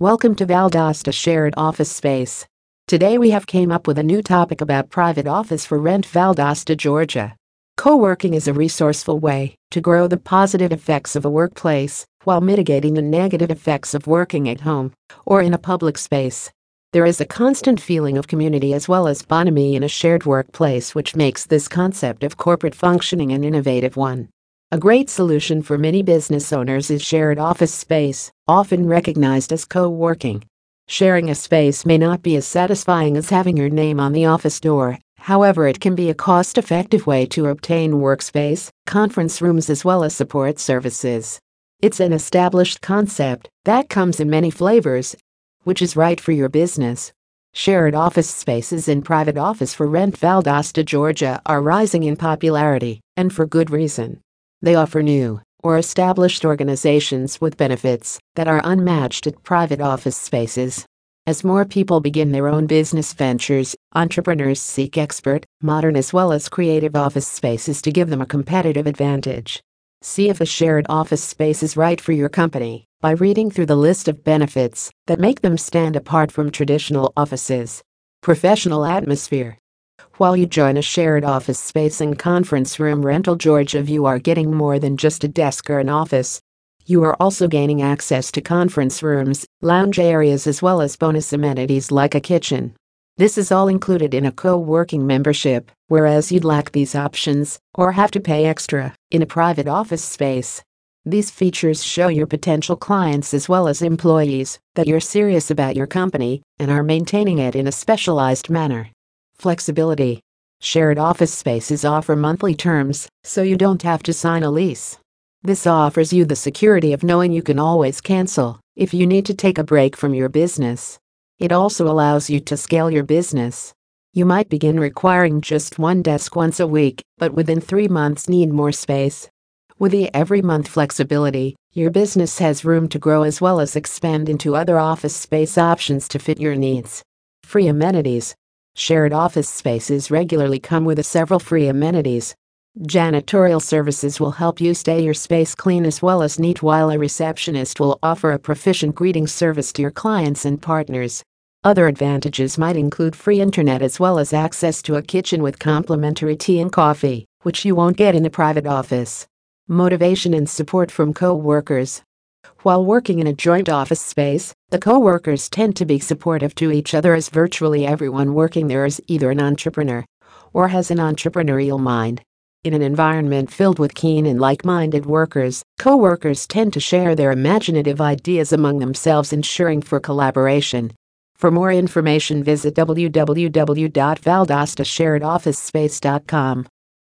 Welcome to Valdosta Shared Office Space. Today we have came up with a new topic about private office for rent Valdosta, Georgia. Co-working is a resourceful way to grow the positive effects of a workplace while mitigating the negative effects of working at home or in a public space. There is a constant feeling of community as well as bonhomie in a shared workplace which makes this concept of corporate functioning an innovative one. A great solution for many business owners is shared office space, often recognized as co working. Sharing a space may not be as satisfying as having your name on the office door, however, it can be a cost effective way to obtain workspace, conference rooms, as well as support services. It's an established concept that comes in many flavors, which is right for your business. Shared office spaces in private office for rent Valdosta, Georgia are rising in popularity, and for good reason. They offer new or established organizations with benefits that are unmatched at private office spaces. As more people begin their own business ventures, entrepreneurs seek expert, modern, as well as creative office spaces to give them a competitive advantage. See if a shared office space is right for your company by reading through the list of benefits that make them stand apart from traditional offices. Professional atmosphere. While you join a shared office space and conference room rental Georgia you are getting more than just a desk or an office. You are also gaining access to conference rooms, lounge areas as well as bonus amenities like a kitchen. This is all included in a co-working membership, whereas you'd lack these options or have to pay extra in a private office space. These features show your potential clients as well as employees that you're serious about your company and are maintaining it in a specialized manner. Flexibility. Shared office spaces offer monthly terms, so you don't have to sign a lease. This offers you the security of knowing you can always cancel if you need to take a break from your business. It also allows you to scale your business. You might begin requiring just one desk once a week, but within three months need more space. With the every month flexibility, your business has room to grow as well as expand into other office space options to fit your needs. Free amenities. Shared office spaces regularly come with several free amenities. Janitorial services will help you stay your space clean as well as neat, while a receptionist will offer a proficient greeting service to your clients and partners. Other advantages might include free internet as well as access to a kitchen with complimentary tea and coffee, which you won't get in a private office. Motivation and support from co workers. While working in a joint office space, the co-workers tend to be supportive to each other as virtually everyone working there is either an entrepreneur or has an entrepreneurial mind. In an environment filled with keen and like-minded workers, co-workers tend to share their imaginative ideas among themselves ensuring for collaboration. For more information visit www.valdostasharedofficespace.com.